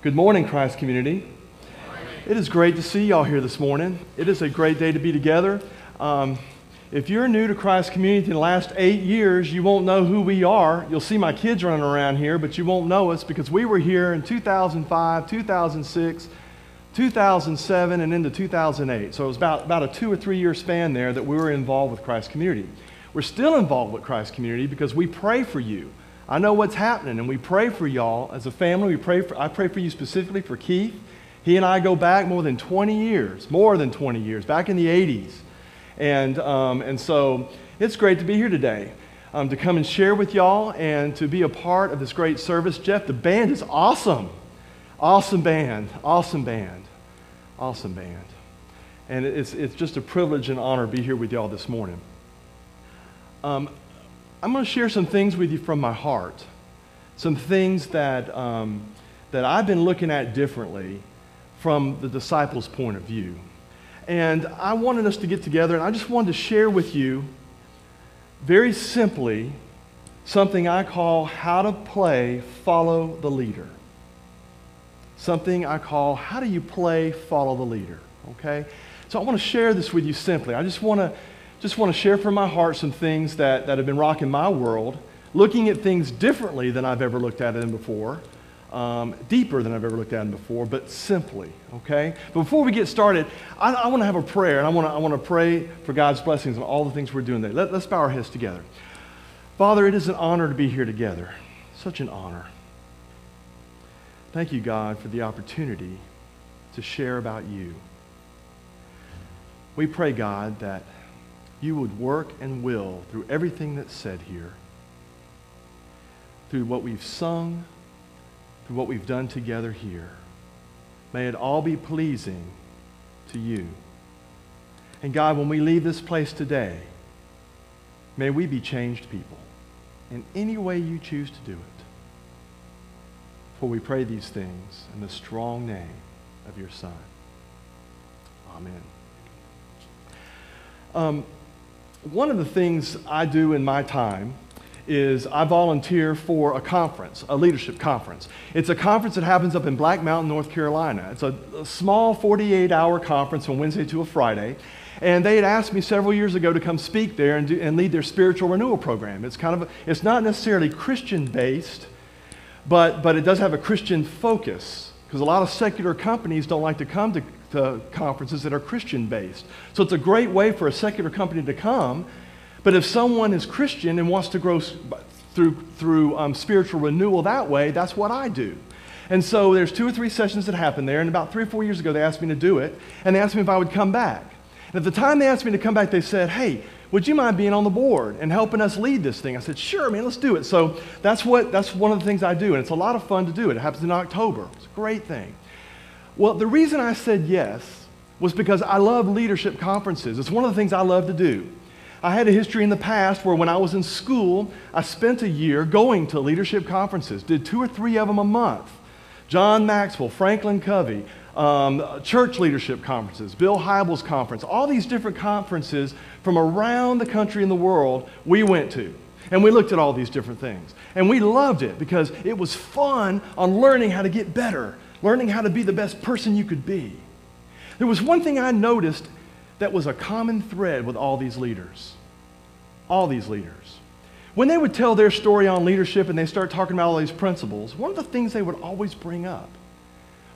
Good morning, Christ community. It is great to see y'all here this morning. It is a great day to be together. Um, if you're new to Christ community in the last eight years, you won't know who we are. You'll see my kids running around here, but you won't know us because we were here in 2005, 2006, 2007, and into 2008. So it was about, about a two or three year span there that we were involved with Christ community. We're still involved with Christ community because we pray for you. I know what's happening, and we pray for y'all as a family. We pray for, I pray for you specifically for Keith. He and I go back more than 20 years, more than 20 years, back in the 80s. And, um, and so it's great to be here today, um, to come and share with y'all and to be a part of this great service. Jeff, the band is awesome. Awesome band, awesome band, awesome band. And it's, it's just a privilege and honor to be here with y'all this morning. Um, I'm going to share some things with you from my heart, some things that, um, that I've been looking at differently from the disciples' point of view. And I wanted us to get together, and I just wanted to share with you, very simply, something I call how to play follow the leader. Something I call how do you play follow the leader, okay? So I want to share this with you simply. I just want to just want to share from my heart some things that, that have been rocking my world, looking at things differently than I've ever looked at them before, um, deeper than I've ever looked at them before, but simply, okay? But before we get started, I, I want to have a prayer, and I want to, I want to pray for God's blessings on all the things we're doing today. Let, let's bow our heads together. Father, it is an honor to be here together. Such an honor. Thank you, God, for the opportunity to share about you. We pray, God, that you would work and will through everything that's said here, through what we've sung, through what we've done together here. May it all be pleasing to you. And God, when we leave this place today, may we be changed people in any way you choose to do it. For we pray these things in the strong name of your Son. Amen. Um, one of the things I do in my time is I volunteer for a conference, a leadership conference. It's a conference that happens up in Black Mountain, North Carolina. It's a, a small 48 hour conference from Wednesday to a Friday. And they had asked me several years ago to come speak there and, do, and lead their spiritual renewal program. It's kind of, a, it's not necessarily Christian based, but, but it does have a Christian focus because a lot of secular companies don't like to come to to conferences that are Christian based. So it's a great way for a secular company to come. But if someone is Christian and wants to grow through, through um, spiritual renewal that way, that's what I do. And so there's two or three sessions that happen there. And about three or four years ago, they asked me to do it. And they asked me if I would come back. And at the time they asked me to come back, they said, hey, would you mind being on the board and helping us lead this thing? I said, sure, man, let's do it. So that's, what, that's one of the things I do. And it's a lot of fun to do it. It happens in October. It's a great thing. Well, the reason I said yes was because I love leadership conferences. It's one of the things I love to do. I had a history in the past where when I was in school, I spent a year going to leadership conferences, did two or three of them a month. John Maxwell, Franklin Covey, um, church leadership conferences, Bill Hybels conference, all these different conferences from around the country and the world we went to. And we looked at all these different things. And we loved it because it was fun on learning how to get better learning how to be the best person you could be. There was one thing I noticed that was a common thread with all these leaders. All these leaders. When they would tell their story on leadership and they start talking about all these principles, one of the things they would always bring up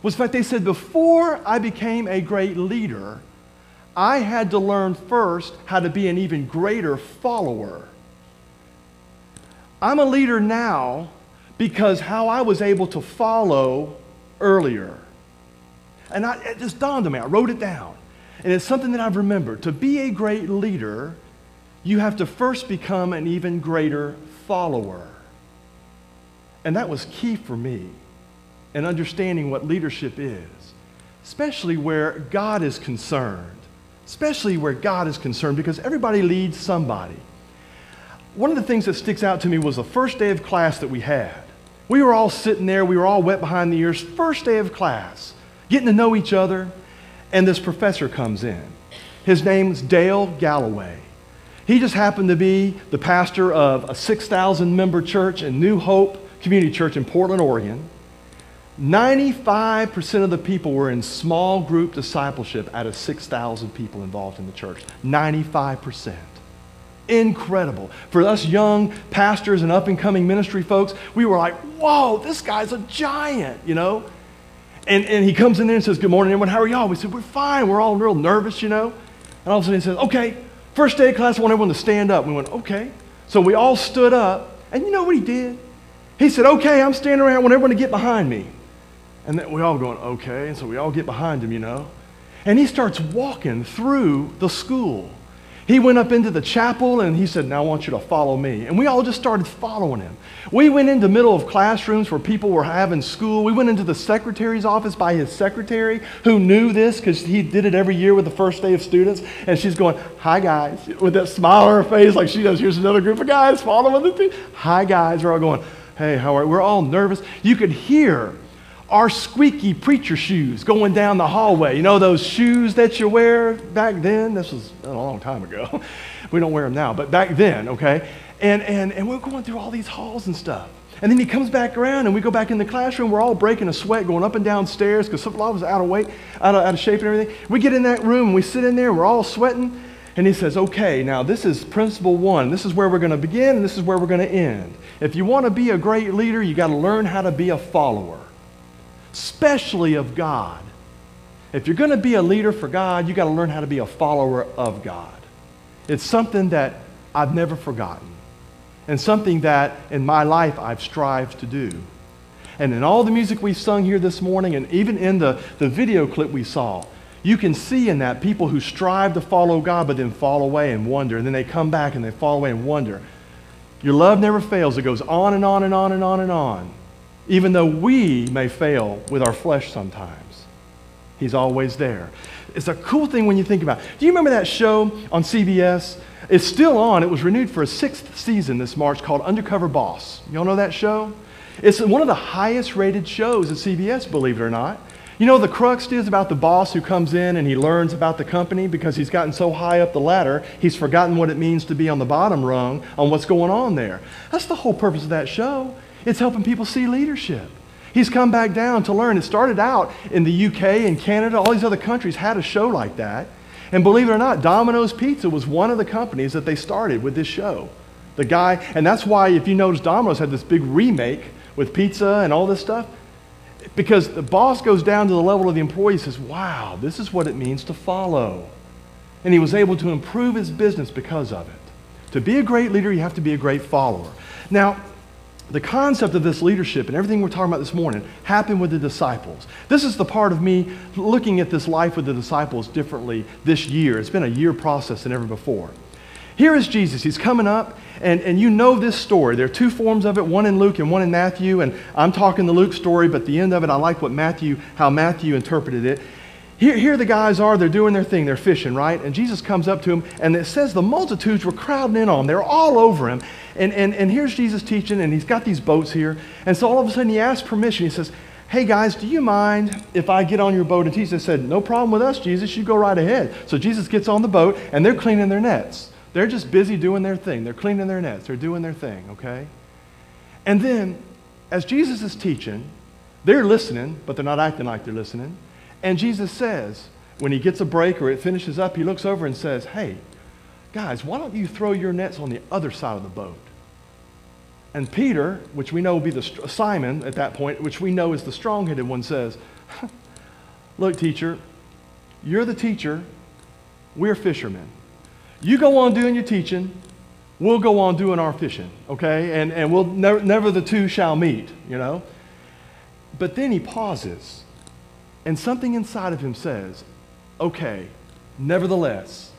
was the fact they said, Before I became a great leader, I had to learn first how to be an even greater follower. I'm a leader now because how I was able to follow earlier. And I, it just dawned on me. I wrote it down. And it's something that I've remembered. To be a great leader, you have to first become an even greater follower. And that was key for me in understanding what leadership is, especially where God is concerned. Especially where God is concerned, because everybody leads somebody. One of the things that sticks out to me was the first day of class that we had. We were all sitting there, we were all wet behind the ears, first day of class, getting to know each other, and this professor comes in. His name's Dale Galloway. He just happened to be the pastor of a 6,000 member church in New Hope Community Church in Portland, Oregon. 95% of the people were in small group discipleship out of 6,000 people involved in the church. 95%. Incredible. For us young pastors and up and coming ministry folks, we were like, whoa, this guy's a giant, you know? And, and he comes in there and says, Good morning, everyone. How are y'all? We said, We're fine. We're all real nervous, you know? And all of a sudden he says, Okay, first day of class, I want everyone to stand up. We went, Okay. So we all stood up. And you know what he did? He said, Okay, I'm standing around. I want everyone to get behind me. And then we all going, Okay. And so we all get behind him, you know? And he starts walking through the school. He went up into the chapel and he said, Now I want you to follow me. And we all just started following him. We went into middle of classrooms where people were having school. We went into the secretary's office by his secretary who knew this because he did it every year with the first day of students. And she's going, Hi, guys, with that smile on her face like she does. Here's another group of guys following the team. Hi, guys. We're all going, Hey, how are you? We're all nervous. You could hear our squeaky preacher shoes going down the hallway. You know those shoes that you wear back then? This was a long time ago. we don't wear them now, but back then, okay? And, and, and we're going through all these halls and stuff. And then he comes back around and we go back in the classroom. We're all breaking a sweat going up and down stairs because some of us was out of weight, out of, out of shape and everything. We get in that room and we sit in there we're all sweating. And he says, okay, now this is principle one. This is where we're going to begin and this is where we're going to end. If you want to be a great leader, you got to learn how to be a follower especially of God. If you're going to be a leader for God, you've got to learn how to be a follower of God. It's something that I've never forgotten, and something that in my life I've strived to do. And in all the music we sung here this morning, and even in the, the video clip we saw, you can see in that people who strive to follow God but then fall away and wonder, and then they come back and they fall away and wonder. Your love never fails. It goes on and on and on and on and on even though we may fail with our flesh sometimes. He's always there. It's a cool thing when you think about it. Do you remember that show on CBS? It's still on. It was renewed for a sixth season this March called Undercover Boss. Y'all know that show? It's one of the highest rated shows at CBS, believe it or not. You know, the crux is about the boss who comes in and he learns about the company because he's gotten so high up the ladder, he's forgotten what it means to be on the bottom rung on what's going on there. That's the whole purpose of that show. It's helping people see leadership. He's come back down to learn. It started out in the UK and Canada, all these other countries had a show like that. And believe it or not, Domino's Pizza was one of the companies that they started with this show. The guy, and that's why if you notice, Domino's had this big remake with pizza and all this stuff. Because the boss goes down to the level of the employee says, Wow, this is what it means to follow. And he was able to improve his business because of it. To be a great leader, you have to be a great follower. Now, the concept of this leadership and everything we're talking about this morning happened with the disciples. This is the part of me looking at this life with the disciples differently this year. It's been a year process than ever before. Here is Jesus. He's coming up, and, and you know this story. There are two forms of it, one in Luke and one in Matthew. And I'm talking the Luke story, but the end of it, I like what Matthew, how Matthew interpreted it. Here, here the guys are, they're doing their thing, they're fishing, right? And Jesus comes up to them, and it says the multitudes were crowding in on him. They're all over him. And, and, and here's Jesus teaching, and he's got these boats here. And so all of a sudden he asks permission. He says, Hey guys, do you mind if I get on your boat and? They said, No problem with us, Jesus. You go right ahead. So Jesus gets on the boat, and they're cleaning their nets. They're just busy doing their thing. They're cleaning their nets. They're doing their thing, okay? And then, as Jesus is teaching, they're listening, but they're not acting like they're listening. And Jesus says, when he gets a break or it finishes up, he looks over and says, Hey, guys, why don't you throw your nets on the other side of the boat? And Peter, which we know will be the Simon at that point, which we know is the strong-headed one, says, "Look, teacher, you're the teacher. We're fishermen. You go on doing your teaching. We'll go on doing our fishing, okay? And and we'll never, never the two shall meet, you know." But then he pauses and something inside of him says, okay, nevertheless,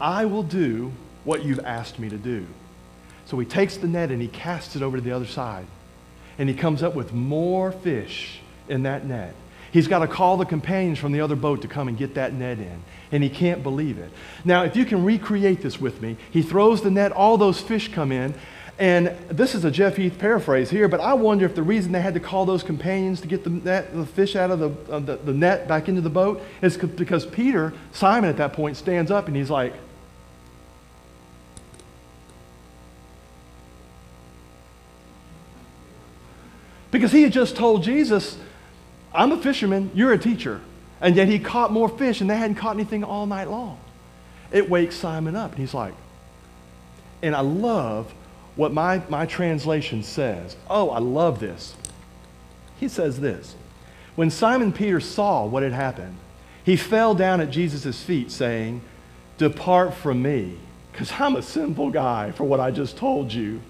I will do what you've asked me to do. So he takes the net and he casts it over to the other side. And he comes up with more fish in that net. He's got to call the companions from the other boat to come and get that net in. And he can't believe it. Now, if you can recreate this with me, he throws the net, all those fish come in, and this is a Jeff Heath paraphrase here, but I wonder if the reason they had to call those companions to get the, net, the fish out of the, uh, the, the net back into the boat is because Peter, Simon at that point, stands up and he's like, because he had just told Jesus I'm a fisherman, you're a teacher. And yet he caught more fish, and they hadn't caught anything all night long. It wakes Simon up, and he's like, and I love what my, my translation says. Oh, I love this. He says this When Simon Peter saw what had happened, he fell down at Jesus' feet, saying, Depart from me, because I'm a sinful guy for what I just told you.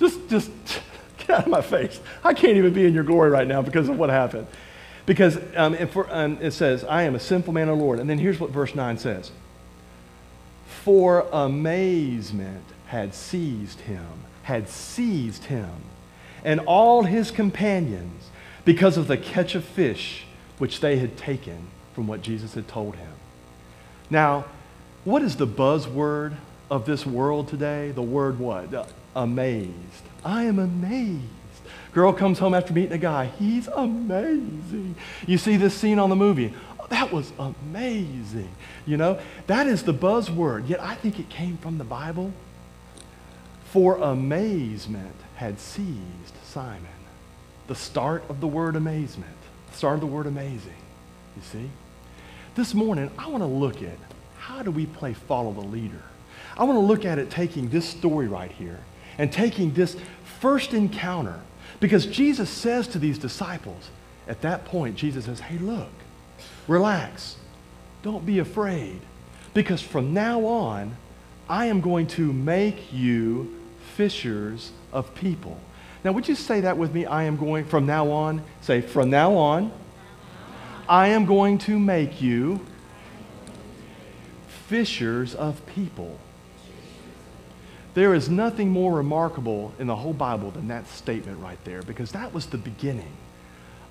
Just, just get out of my face. I can't even be in your glory right now because of what happened. Because um, for, um, it says, I am a sinful man, O Lord. And then here's what verse 9 says For amazement had seized him, had seized him, and all his companions because of the catch of fish which they had taken from what Jesus had told him. Now, what is the buzzword of this world today? The word what? Amazed. I am amazed. Girl comes home after meeting a guy. He's amazing. You see this scene on the movie. Oh, that was amazing. You know, that is the buzzword. Yet I think it came from the Bible. For amazement had seized Simon. The start of the word amazement. The start of the word amazing. You see? This morning, I want to look at how do we play follow the leader? I want to look at it taking this story right here and taking this first encounter because Jesus says to these disciples, at that point, Jesus says, Hey, look, relax. Don't be afraid. Because from now on, I am going to make you fishers of people. Now, would you say that with me? I am going, from now on, say, from now on, I am going to make you fishers of people. There is nothing more remarkable in the whole Bible than that statement right there because that was the beginning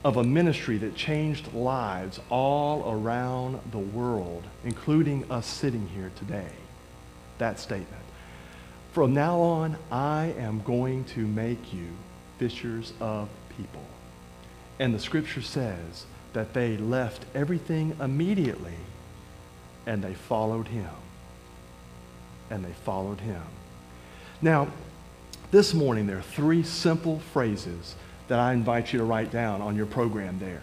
of a ministry that changed lives all around the world, including us sitting here today. That statement. From now on, I am going to make you fishers of people. And the scripture says that they left everything immediately and they followed him. And they followed him. Now, this morning there are three simple phrases that I invite you to write down on your program there.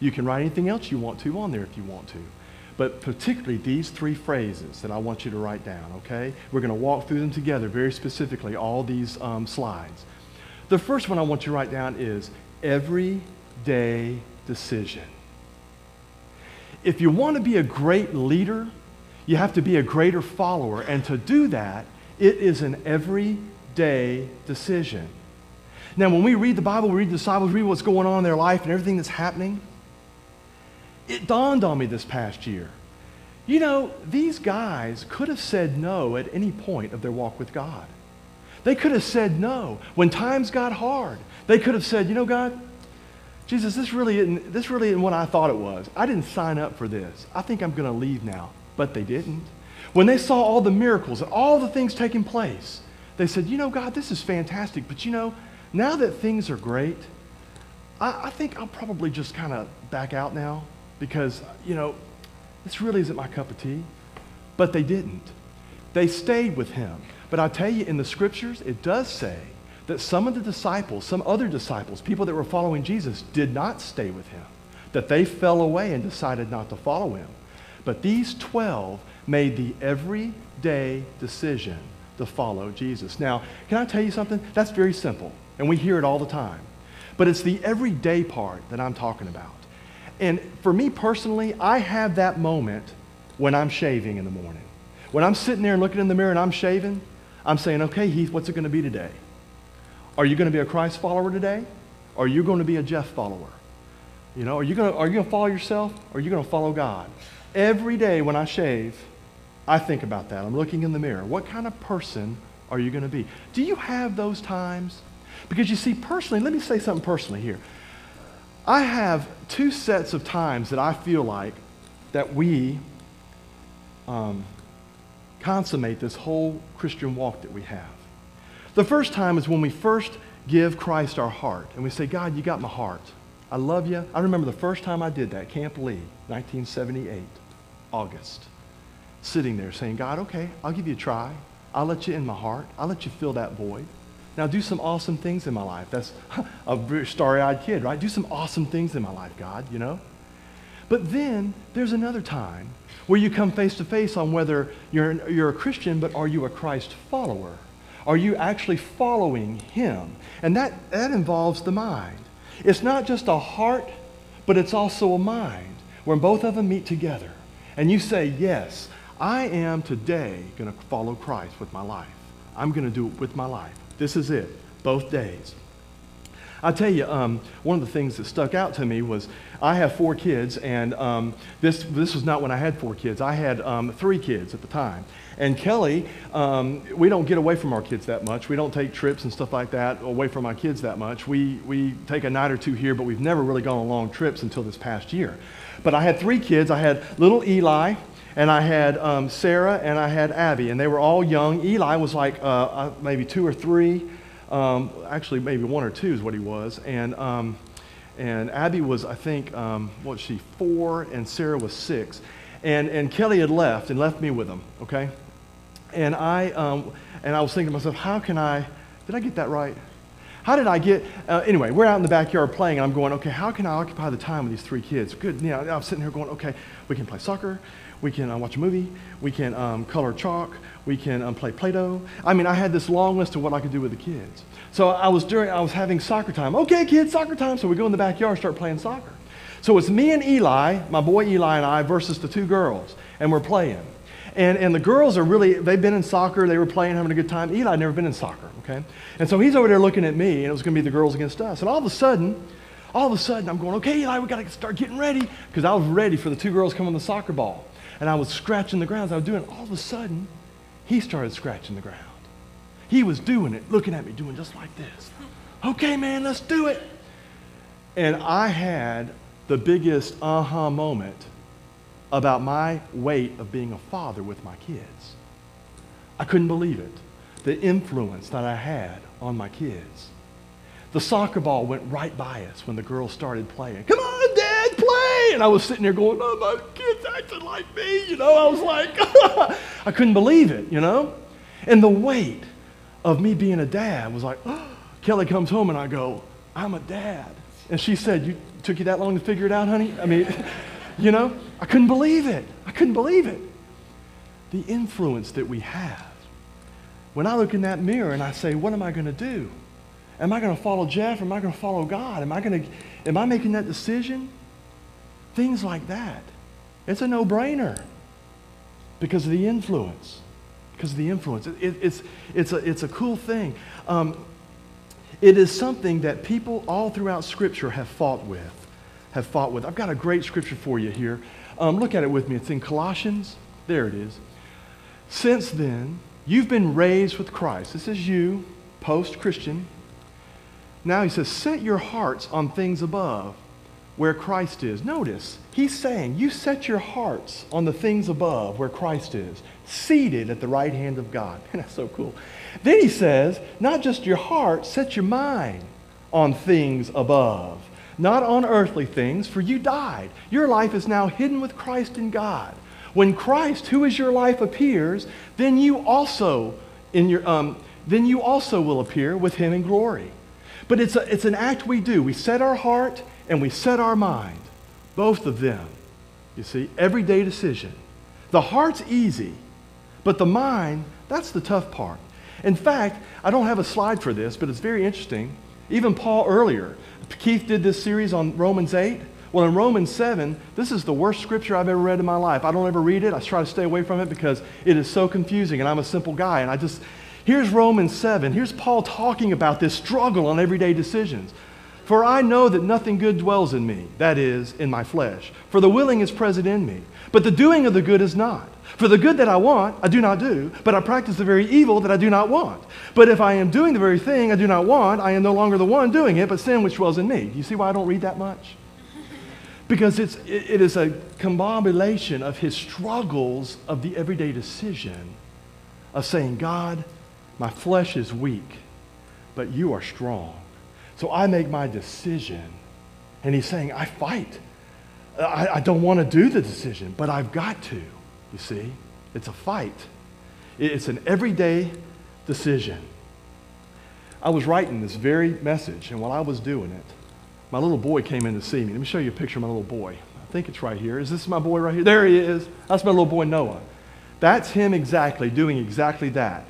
You can write anything else you want to on there if you want to. But particularly these three phrases that I want you to write down, okay? We're going to walk through them together very specifically, all these um, slides. The first one I want you to write down is everyday decision. If you want to be a great leader, you have to be a greater follower. And to do that, it is an everyday decision. Now, when we read the Bible, we read the disciples, read what's going on in their life and everything that's happening, it dawned on me this past year. You know, these guys could have said no at any point of their walk with God. They could have said no. When times got hard, they could have said, you know, God, Jesus, this really isn't, this really isn't what I thought it was. I didn't sign up for this. I think I'm going to leave now. But they didn't. When they saw all the miracles and all the things taking place, they said, You know, God, this is fantastic, but you know, now that things are great, I, I think I'll probably just kind of back out now because, you know, this really isn't my cup of tea. But they didn't. They stayed with him. But I tell you, in the scriptures, it does say that some of the disciples, some other disciples, people that were following Jesus, did not stay with him, that they fell away and decided not to follow him. But these 12 made the everyday decision to follow Jesus. Now, can I tell you something? That's very simple, and we hear it all the time. But it's the everyday part that I'm talking about. And for me personally, I have that moment when I'm shaving in the morning. When I'm sitting there and looking in the mirror and I'm shaving, I'm saying, okay, Heath, what's it going to be today? Are you going to be a Christ follower today? Or are you going to be a Jeff follower? You know, are you going to, are you going to follow yourself or are you going to follow God? Every day when I shave, I think about that. I'm looking in the mirror. What kind of person are you going to be? Do you have those times? Because you see, personally, let me say something personally here. I have two sets of times that I feel like that we um, consummate this whole Christian walk that we have. The first time is when we first give Christ our heart and we say, God, you got my heart. I love you. I remember the first time I did that, Camp Lee, 1978, August sitting there saying, God, okay, I'll give you a try. I'll let you in my heart. I'll let you fill that void. Now do some awesome things in my life. That's a starry eyed kid, right? Do some awesome things in my life, God, you know? But then there's another time where you come face to face on whether you're, you're a Christian, but are you a Christ follower? Are you actually following Him? And that, that involves the mind. It's not just a heart, but it's also a mind where both of them meet together. And you say, Yes, I am today going to follow Christ with my life. I'm going to do it with my life. This is it, both days. I tell you, um, one of the things that stuck out to me was I have four kids, and um, this, this was not when I had four kids. I had um, three kids at the time. And Kelly, um, we don't get away from our kids that much. We don't take trips and stuff like that away from our kids that much. We, we take a night or two here, but we've never really gone on long trips until this past year. But I had three kids. I had little Eli, and I had um, Sarah, and I had Abby, and they were all young. Eli was like uh, uh maybe two or three. Um, actually, maybe one or two is what he was. And, um, and Abby was, I think, um, what was she, four, and Sarah was six. And, and Kelly had left and left me with them, okay? And I, um, and I was thinking to myself, how can I, did I get that right? How did I get, uh, anyway, we're out in the backyard playing, and I'm going, okay, how can I occupy the time with these three kids? Good, you know, I'm sitting here going, okay, we can play soccer, we can uh, watch a movie. We can um, color chalk. We can um, play Play-Doh. I mean, I had this long list of what I could do with the kids. So I was during, I was having soccer time. Okay, kids, soccer time. So we go in the backyard, start playing soccer. So it's me and Eli, my boy Eli and I, versus the two girls, and we're playing. And, and the girls are really, they've been in soccer, they were playing, having a good time. Eli had never been in soccer, okay? And so he's over there looking at me, and it was going to be the girls against us. And all of a sudden, all of a sudden, I'm going, okay, Eli, we got to start getting ready, because I was ready for the two girls coming the soccer ball and I was scratching the ground as I was doing it. All of a sudden, he started scratching the ground. He was doing it, looking at me, doing just like this. Okay, man, let's do it. And I had the biggest aha moment about my weight of being a father with my kids. I couldn't believe it. The influence that I had on my kids. The soccer ball went right by us when the girls started playing. Come on, Dad, And I was sitting there going, oh, my kid's acting like me. You know, I was like, I couldn't believe it, you know? And the weight of me being a dad was like, oh. Kelly comes home and I go, I'm a dad. And she said, you took you that long to figure it out, honey? I mean, you know, I couldn't believe it. I couldn't believe it. The influence that we have. When I look in that mirror and I say, what am I going to do? Am I going to follow Jeff am I going to follow God? Am I going to am I making that decision? Things like that. It's a no-brainer because of the influence. Because of the influence. It, it, it's, it's, a, it's a cool thing. Um, it is something that people all throughout Scripture have fought with. Have fought with. I've got a great scripture for you here. Um, look at it with me. It's in Colossians. There it is. Since then, you've been raised with Christ. This is you, post Christian. Now he says, Set your hearts on things above where Christ is. Notice, he's saying, You set your hearts on the things above where Christ is, seated at the right hand of God. And that's so cool. Then he says, Not just your heart, set your mind on things above, not on earthly things, for you died. Your life is now hidden with Christ in God. When Christ, who is your life, appears, then you also in your um, then you also will appear with him in glory. But it's, a, it's an act we do. We set our heart and we set our mind, both of them. You see, everyday decision. The heart's easy, but the mind, that's the tough part. In fact, I don't have a slide for this, but it's very interesting. Even Paul earlier, Keith did this series on Romans 8. Well, in Romans 7, this is the worst scripture I've ever read in my life. I don't ever read it. I try to stay away from it because it is so confusing, and I'm a simple guy, and I just, Here's Romans 7. Here's Paul talking about this struggle on everyday decisions. For I know that nothing good dwells in me, that is, in my flesh. For the willing is present in me, but the doing of the good is not. For the good that I want, I do not do, but I practice the very evil that I do not want. But if I am doing the very thing I do not want, I am no longer the one doing it, but sin which dwells in me. You see why I don't read that much? Because it's, it is a combination of his struggles of the everyday decision of saying, God, my flesh is weak, but you are strong. So I make my decision. And he's saying, I fight. I, I don't want to do the decision, but I've got to. You see? It's a fight, it's an everyday decision. I was writing this very message, and while I was doing it, my little boy came in to see me. Let me show you a picture of my little boy. I think it's right here. Is this my boy right here? There he is. That's my little boy Noah. That's him exactly doing exactly that.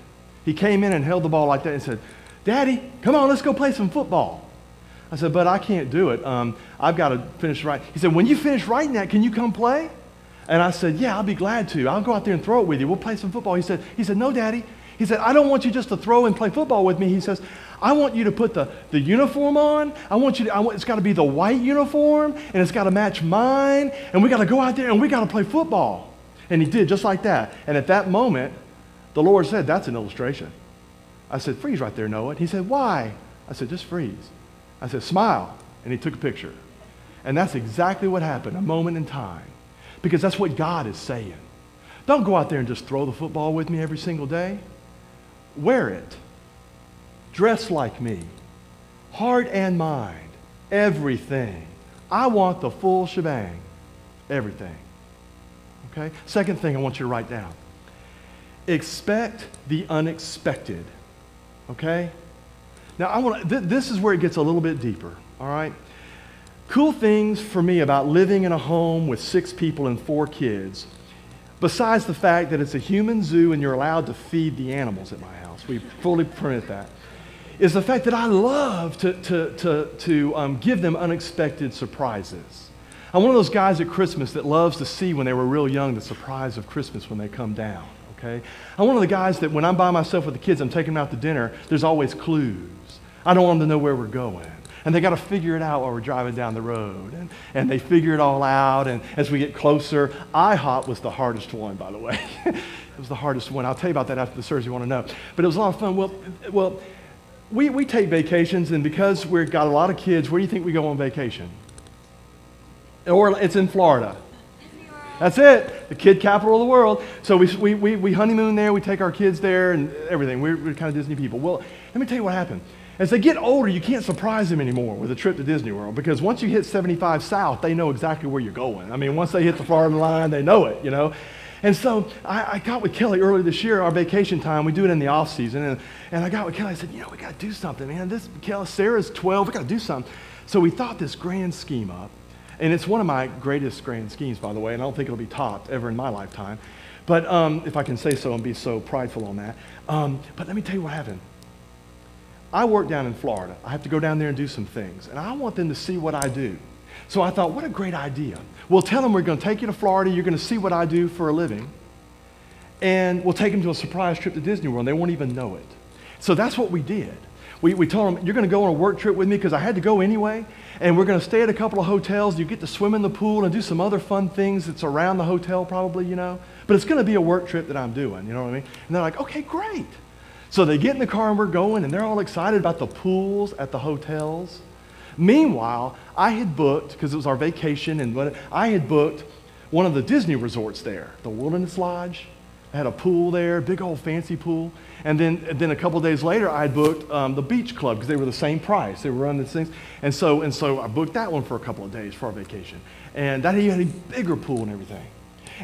He came in and held the ball like that and said, Daddy, come on, let's go play some football. I said, but I can't do it. Um, I've got to finish writing. He said, when you finish writing that, can you come play? And I said, yeah, I'll be glad to. I'll go out there and throw it with you. We'll play some football. He said, he said, no, Daddy. He said, I don't want you just to throw and play football with me. He says, I want you to put the, the uniform on. I want you to, I want, it's got to be the white uniform and it's got to match mine. And we got to go out there and we got to play football. And he did just like that. And at that moment, the Lord said, That's an illustration. I said, Freeze right there, Noah. And he said, Why? I said, Just freeze. I said, Smile. And he took a picture. And that's exactly what happened, a moment in time. Because that's what God is saying. Don't go out there and just throw the football with me every single day. Wear it. Dress like me. Heart and mind. Everything. I want the full shebang. Everything. Okay? Second thing I want you to write down expect the unexpected. Okay? Now, I want th- this is where it gets a little bit deeper. All right? Cool things for me about living in a home with six people and four kids, besides the fact that it's a human zoo and you're allowed to feed the animals at my house, we fully permit that, is the fact that I love to, to, to, to um, give them unexpected surprises. I'm one of those guys at Christmas that loves to see when they were real young the surprise of Christmas when they come down. Okay? I'm one of the guys that when I'm by myself with the kids, I'm taking them out to dinner, there's always clues. I don't want them to know where we're going. And they got to figure it out while we're driving down the road. And, and they figure it all out. And as we get closer, IHOP was the hardest one, by the way. it was the hardest one. I'll tell you about that after the service. You want to know. But it was a lot of fun. Well, well we, we take vacations, and because we've got a lot of kids, where do you think we go on vacation? Or it's in Florida. That's it, the kid capital of the world. So we, we, we, we honeymoon there, we take our kids there, and everything. We're, we're kind of Disney people. Well, let me tell you what happened. As they get older, you can't surprise them anymore with a trip to Disney World because once you hit 75 South, they know exactly where you're going. I mean, once they hit the Florida line, they know it, you know. And so I, I, got with Kelly earlier this year, our vacation time. We do it in the off season, and, and I got with Kelly. I said, you know, we got to do something, man. This Kelly, Sarah's 12. We got to do something. So we thought this grand scheme up, and it's one of my greatest grand schemes, by the way. And I don't think it'll be topped ever in my lifetime, but um, if I can say so and be so prideful on that. Um, but let me tell you what happened. I work down in Florida. I have to go down there and do some things, and I want them to see what I do. So I thought, what a great idea. We'll tell them we're going to take you to Florida. You're going to see what I do for a living. And we'll take them to a surprise trip to Disney World. And they won't even know it. So that's what we did. We, we told them, you're going to go on a work trip with me because I had to go anyway. And we're going to stay at a couple of hotels. You get to swim in the pool and do some other fun things that's around the hotel, probably, you know. But it's going to be a work trip that I'm doing, you know what I mean? And they're like, okay, great. So they get in the car and we're going, and they're all excited about the pools at the hotels. Meanwhile, I had booked, because it was our vacation, and I had booked one of the Disney resorts there, the Wilderness Lodge. I had a pool there, big old fancy pool. And then, then a couple days later, I booked um, the beach club because they were the same price. They were running the things. And so, and so I booked that one for a couple of days for our vacation. And that had a bigger pool and everything.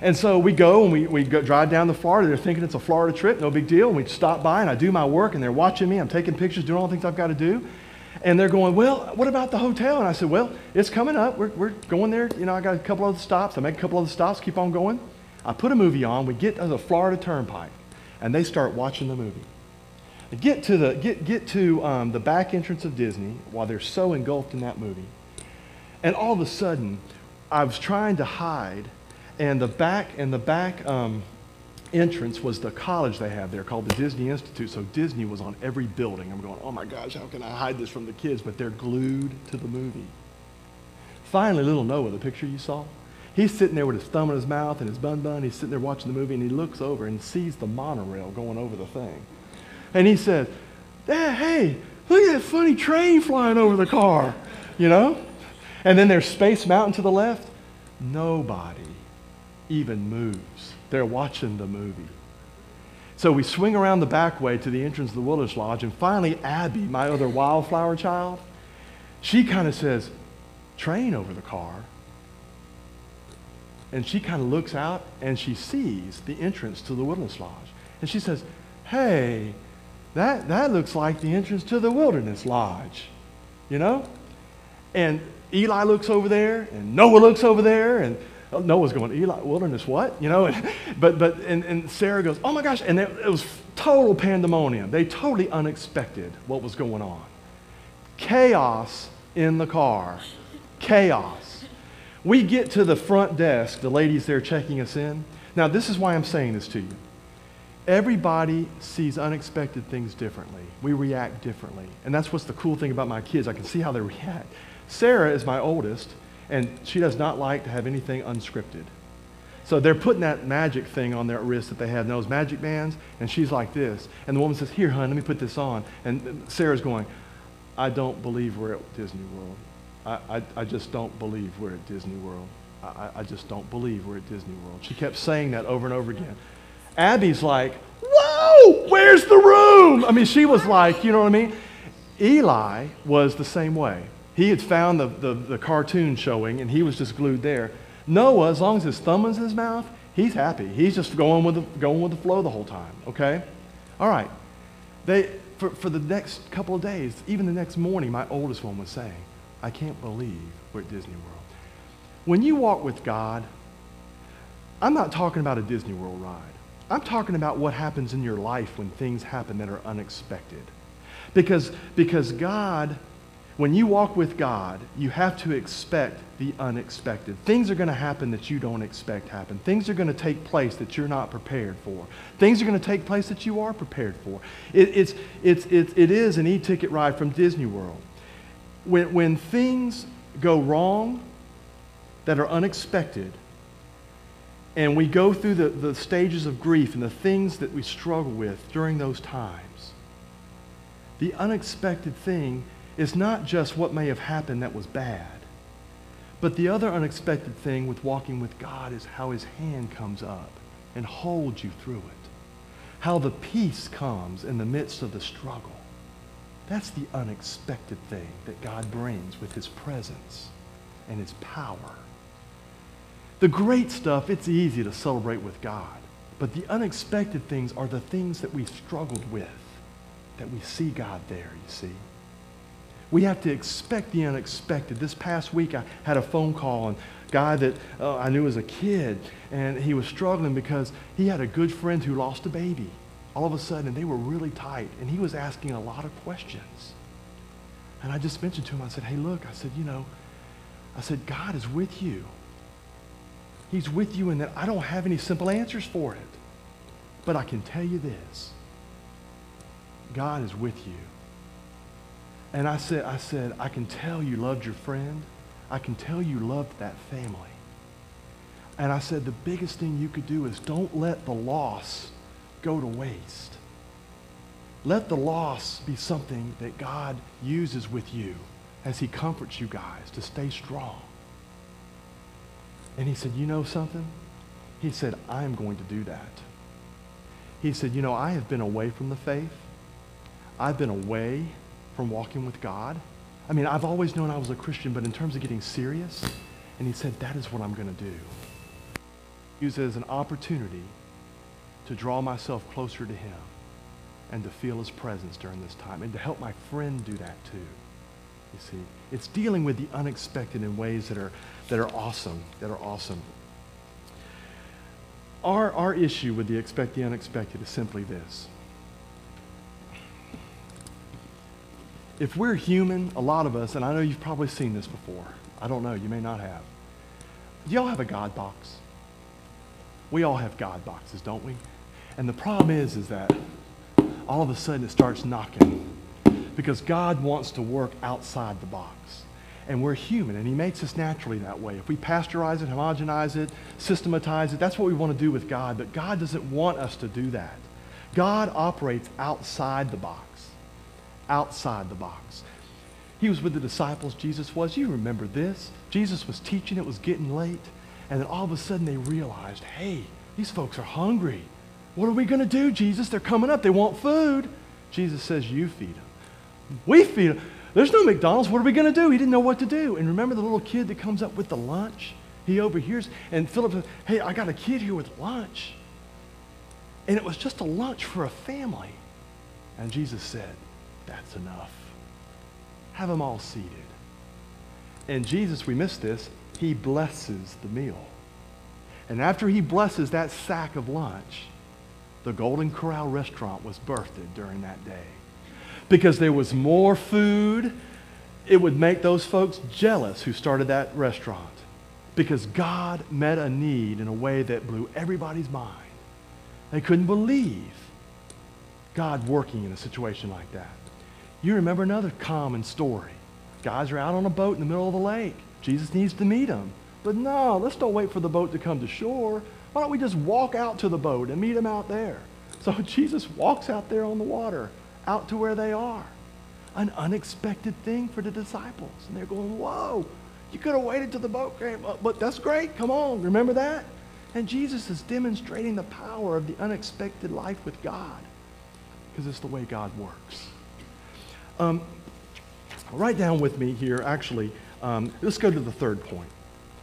And so we go and we, we go, drive down to Florida. They're thinking it's a Florida trip, no big deal. And we stop by and I do my work and they're watching me. I'm taking pictures, doing all the things I've got to do. And they're going, well, what about the hotel? And I said, well, it's coming up. We're, we're going there. You know, I got a couple other stops. I make a couple other stops, keep on going. I put a movie on. We get to the Florida Turnpike, and they start watching the movie. Get to the, get, get to um, the back entrance of Disney while they're so engulfed in that movie. And all of a sudden, I was trying to hide, and the back, and the back um, entrance was the college they have there called the Disney Institute. So Disney was on every building. I'm going, oh my gosh, how can I hide this from the kids? But they're glued to the movie. Finally, little Noah, the picture you saw, he's sitting there with his thumb in his mouth and his bun bun. He's sitting there watching the movie and he looks over and sees the monorail going over the thing. And he says, hey, look at that funny train flying over the car, you know? And then there's Space Mountain to the left. Nobody even moves. They're watching the movie. So we swing around the back way to the entrance of the Wilderness Lodge, and finally, Abby, my other wildflower child, she kind of says, Train over the car. And she kind of looks out and she sees the entrance to the Wilderness Lodge. And she says, Hey, that, that looks like the entrance to the wilderness lodge, you know? And Eli looks over there, and Noah looks over there, and oh, Noah's going, Eli, wilderness, what? You know, and, but, but, and, and Sarah goes, oh my gosh. And it, it was total pandemonium. They totally unexpected what was going on. Chaos in the car. Chaos. We get to the front desk, the ladies there checking us in. Now, this is why I'm saying this to you. Everybody sees unexpected things differently. We react differently. And that's what's the cool thing about my kids. I can see how they react. Sarah is my oldest, and she does not like to have anything unscripted. So they're putting that magic thing on their wrist that they have, those magic bands, and she's like this. And the woman says, Here, hon, let me put this on. And Sarah's going, I don't believe we're at Disney World. I, I, I just don't believe we're at Disney World. I, I just don't believe we're at Disney World. She kept saying that over and over again. Abby's like, Whoa, where's the room? I mean, she was like, you know what I mean? Eli was the same way. He had found the, the, the cartoon showing, and he was just glued there. Noah, as long as his thumb is in his mouth, he's happy. He's just going with the, going with the flow the whole time, okay? All right. They, for, for the next couple of days, even the next morning, my oldest one was saying, I can't believe we're at Disney World. When you walk with God, I'm not talking about a Disney World ride. I'm talking about what happens in your life when things happen that are unexpected. Because, because God when you walk with God, you have to expect the unexpected. Things are going to happen that you don't expect happen. Things are going to take place that you're not prepared for. Things are going to take place that you are prepared for. It, it's, it's, it, it is an e-ticket ride from Disney World. When, when things go wrong that are unexpected, and we go through the, the stages of grief and the things that we struggle with during those times, the unexpected thing is not just what may have happened that was bad, but the other unexpected thing with walking with God is how his hand comes up and holds you through it. How the peace comes in the midst of the struggle. That's the unexpected thing that God brings with his presence and his power. The great stuff, it's easy to celebrate with God. But the unexpected things are the things that we struggled with, that we see God there, you see. We have to expect the unexpected. This past week, I had a phone call, and a guy that uh, I knew as a kid, and he was struggling because he had a good friend who lost a baby. All of a sudden, they were really tight, and he was asking a lot of questions. And I just mentioned to him, I said, hey, look, I said, you know, I said, God is with you. He's with you in that I don't have any simple answers for it. But I can tell you this God is with you. And I said, I said, I can tell you loved your friend. I can tell you loved that family. And I said, the biggest thing you could do is don't let the loss go to waste. Let the loss be something that God uses with you as he comforts you guys to stay strong. And he said, you know something? He said, I am going to do that. He said, you know, I have been away from the faith. I've been away from walking with God. I mean, I've always known I was a Christian, but in terms of getting serious, and he said, that is what I'm going to do. Use it as an opportunity to draw myself closer to him and to feel his presence during this time and to help my friend do that too. You see, it's dealing with the unexpected in ways that are, that are awesome, that are awesome. Our, our issue with the expect the unexpected is simply this. if we're human, a lot of us, and I know you've probably seen this before. I don't know, you may not have. Do y'all have a God box? We all have God boxes, don't we? And the problem is, is that all of a sudden it starts knocking because God wants to work outside the box. And we're human, and He makes us naturally that way. If we pasteurize it, homogenize it, systematize it, that's what we want to do with God. But God doesn't want us to do that. God operates outside the box outside the box. He was with the disciples, Jesus was. You remember this. Jesus was teaching, it was getting late. And then all of a sudden they realized, hey, these folks are hungry. What are we going to do, Jesus? They're coming up. They want food. Jesus says, you feed them. We feed them. There's no McDonald's. What are we going to do? He didn't know what to do. And remember the little kid that comes up with the lunch? He overhears, and Philip says, hey, I got a kid here with lunch. And it was just a lunch for a family. And Jesus said, That's enough. Have them all seated. And Jesus, we missed this, he blesses the meal. And after he blesses that sack of lunch, the Golden Corral restaurant was birthed during that day. Because there was more food, it would make those folks jealous who started that restaurant. Because God met a need in a way that blew everybody's mind. They couldn't believe God working in a situation like that. You remember another common story. Guys are out on a boat in the middle of the lake. Jesus needs to meet them. But no, let's don't wait for the boat to come to shore. Why don't we just walk out to the boat and meet them out there? So Jesus walks out there on the water, out to where they are. An unexpected thing for the disciples. And they're going, whoa, you could have waited till the boat came up, but that's great. Come on, remember that? And Jesus is demonstrating the power of the unexpected life with God because it's the way God works. Um, write down with me here, actually, um, let's go to the third point,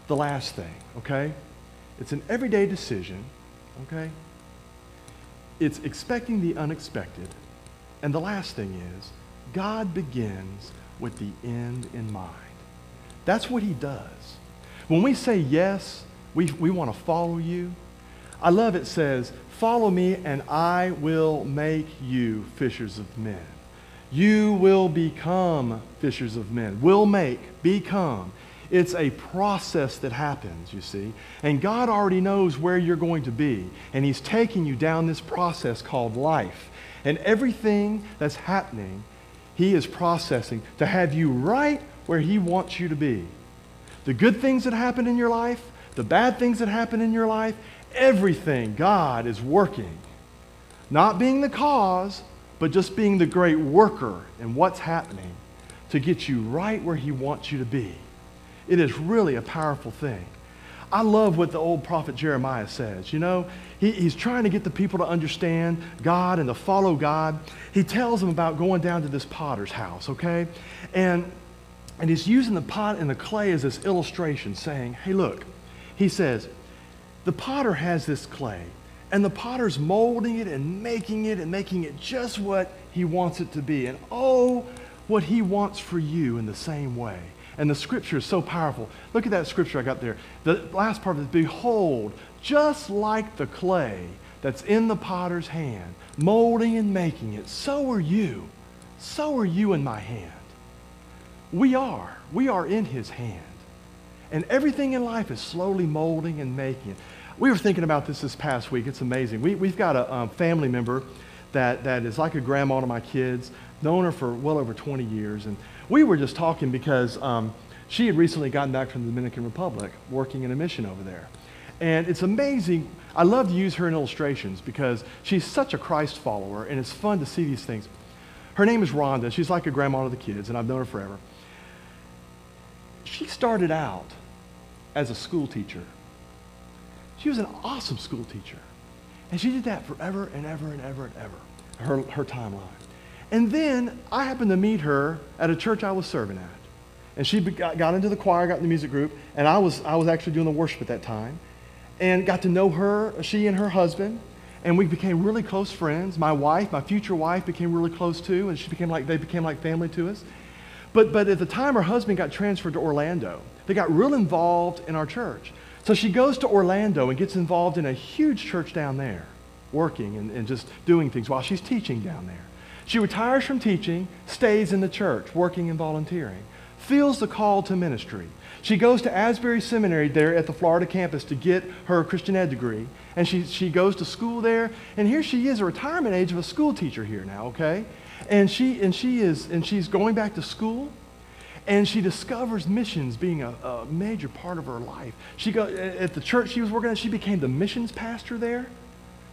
the last thing, okay? It's an everyday decision, okay? It's expecting the unexpected. And the last thing is, God begins with the end in mind. That's what he does. When we say yes, we, we want to follow you. I love it says, follow me and I will make you fishers of men. You will become fishers of men. Will make, become. It's a process that happens, you see. And God already knows where you're going to be. And He's taking you down this process called life. And everything that's happening, He is processing to have you right where He wants you to be. The good things that happen in your life, the bad things that happen in your life, everything God is working. Not being the cause, but just being the great worker in what's happening to get you right where He wants you to be. It is really a powerful thing. I love what the old prophet Jeremiah says. You know, he, he's trying to get the people to understand God and to follow God. He tells them about going down to this potter's house, okay? And, and he's using the pot and the clay as this illustration, saying, hey, look, he says, the potter has this clay, and the potter's molding it and making it and making it just what he wants it to be. And oh, what he wants for you in the same way. And the scripture is so powerful. Look at that scripture I got there. The last part is Behold, just like the clay that's in the potter's hand, molding and making it, so are you. So are you in my hand. We are. We are in his hand. And everything in life is slowly molding and making it. We were thinking about this this past week. It's amazing. We, we've got a um, family member that, that is like a grandma to my kids, known her for well over 20 years. And we were just talking because um, she had recently gotten back from the Dominican Republic working in a mission over there. And it's amazing. I love to use her in illustrations because she's such a Christ follower, and it's fun to see these things. Her name is Rhonda. She's like a grandma to the kids, and I've known her forever. She started out as a school teacher. She was an awesome school teacher. And she did that forever and ever and ever and ever, her, her timeline. And then I happened to meet her at a church I was serving at. And she got into the choir, got in the music group, and I was, I was actually doing the worship at that time. And got to know her, she and her husband, and we became really close friends. My wife, my future wife, became really close too, and she became like, they became like family to us. But, but at the time, her husband got transferred to Orlando. They got real involved in our church. So she goes to Orlando and gets involved in a huge church down there, working and, and just doing things while she's teaching down there. She retires from teaching, stays in the church, working and volunteering, feels the call to ministry. She goes to Asbury Seminary there at the Florida campus to get her Christian ed degree, and she, she goes to school there, and here she is, a retirement age of a school teacher here now, okay? And she, and she is, and she's going back to school, and she discovers missions being a, a major part of her life. She go, at the church she was working at, she became the missions pastor there,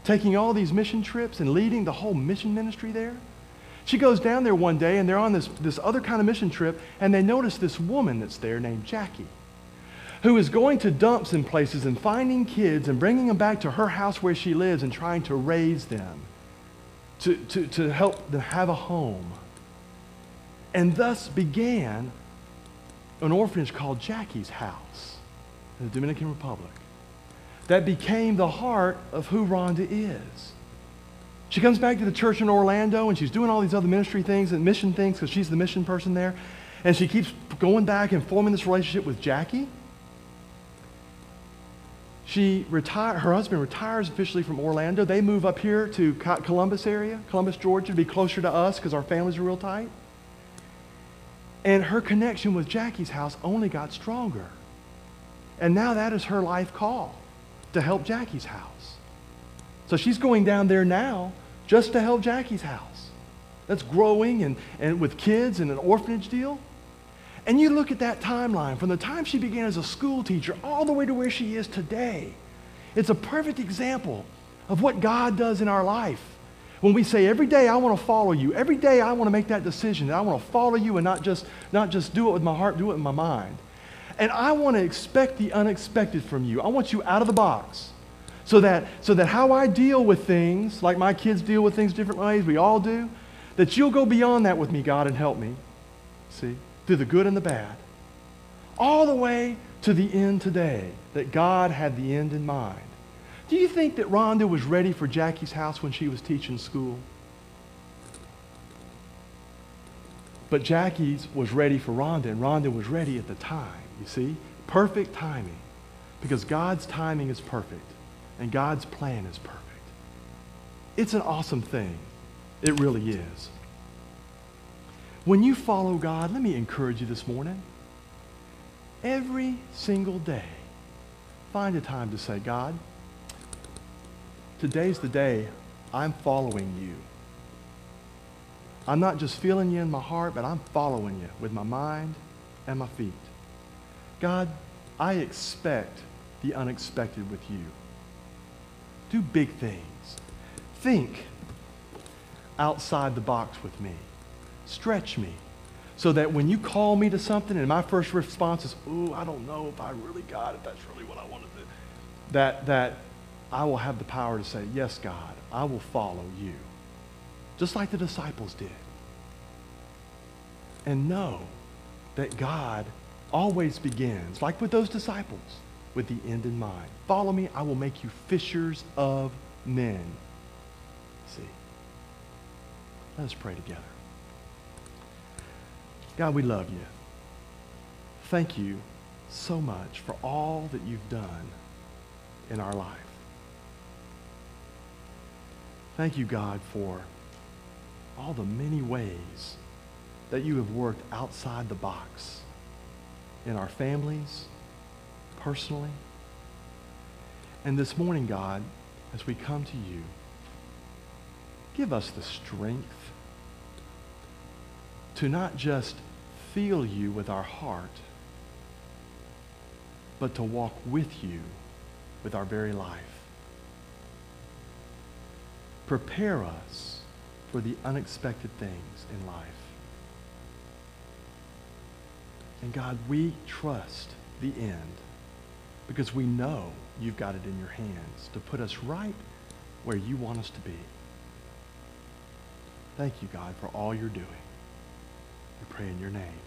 taking all these mission trips and leading the whole mission ministry there. She goes down there one day and they're on this, this other kind of mission trip and they notice this woman that's there named Jackie who is going to dumps in places and finding kids and bringing them back to her house where she lives and trying to raise them, to, to, to help them have a home. And thus began an orphanage called Jackie's House in the Dominican Republic that became the heart of who Rhonda is. She comes back to the church in Orlando and she's doing all these other ministry things and mission things because she's the mission person there. And she keeps going back and forming this relationship with Jackie. She retire, her husband retires officially from Orlando. They move up here to Columbus area, Columbus, Georgia, to be closer to us because our families are real tight. And her connection with Jackie's house only got stronger. And now that is her life call to help Jackie's house. So she's going down there now just to help Jackie's house. That's growing and, and with kids and an orphanage deal. And you look at that timeline from the time she began as a school teacher all the way to where she is today. It's a perfect example of what God does in our life. When we say, every day I want to follow you, every day I want to make that decision, that I want to follow you and not just, not just do it with my heart, do it with my mind. And I want to expect the unexpected from you. I want you out of the box. So that, so that how I deal with things, like my kids deal with things different ways, we all do, that you'll go beyond that with me, God, and help me. See? Through the good and the bad. All the way to the end today, that God had the end in mind. Do you think that Rhonda was ready for Jackie's house when she was teaching school? But Jackie's was ready for Rhonda, and Rhonda was ready at the time. You see? Perfect timing. Because God's timing is perfect, and God's plan is perfect. It's an awesome thing. It really is. When you follow God, let me encourage you this morning. Every single day, find a time to say, God, today's the day I'm following you. I'm not just feeling you in my heart, but I'm following you with my mind and my feet. God, I expect the unexpected with you. Do big things. Think outside the box with me. Stretch me so that when you call me to something and my first response is, "Ooh, I don't know if I really got it. That's really what I want to do." That that I will have the power to say, "Yes, God, I will follow you." Just like the disciples did. And know that God always begins, like with those disciples, with the end in mind. Follow me, I will make you fishers of men. See? Let us pray together. God, we love you. Thank you so much for all that you've done in our life. Thank you, God, for all the many ways that you have worked outside the box in our families, personally. And this morning, God, as we come to you, give us the strength to not just feel you with our heart, but to walk with you with our very life. Prepare us for the unexpected things in life. And God, we trust the end because we know you've got it in your hands to put us right where you want us to be. Thank you, God, for all you're doing. We pray in your name.